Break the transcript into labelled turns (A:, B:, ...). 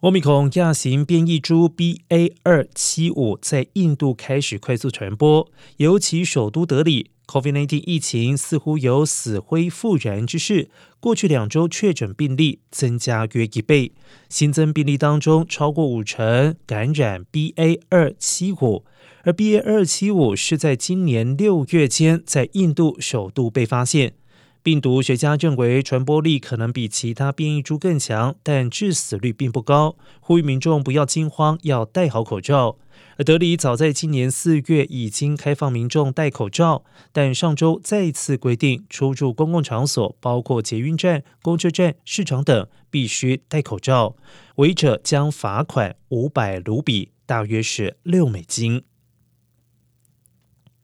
A: 欧米孔亚型变异株 BA 二七五在印度开始快速传播，尤其首都德里，COVID-19 疫情似乎有死灰复燃之势。过去两周确诊病例增加约一倍，新增病例当中超过五成感染 BA 二七五，而 BA 二七五是在今年六月间在印度首度被发现。病毒学家认为传播力可能比其他变异株更强，但致死率并不高。呼吁民众不要惊慌，要戴好口罩。而德里早在今年四月已经开放民众戴口罩，但上周再次规定出入公共场所，包括捷运站、公车站、市场等，必须戴口罩，违者将罚款五百卢比，大约是六美金。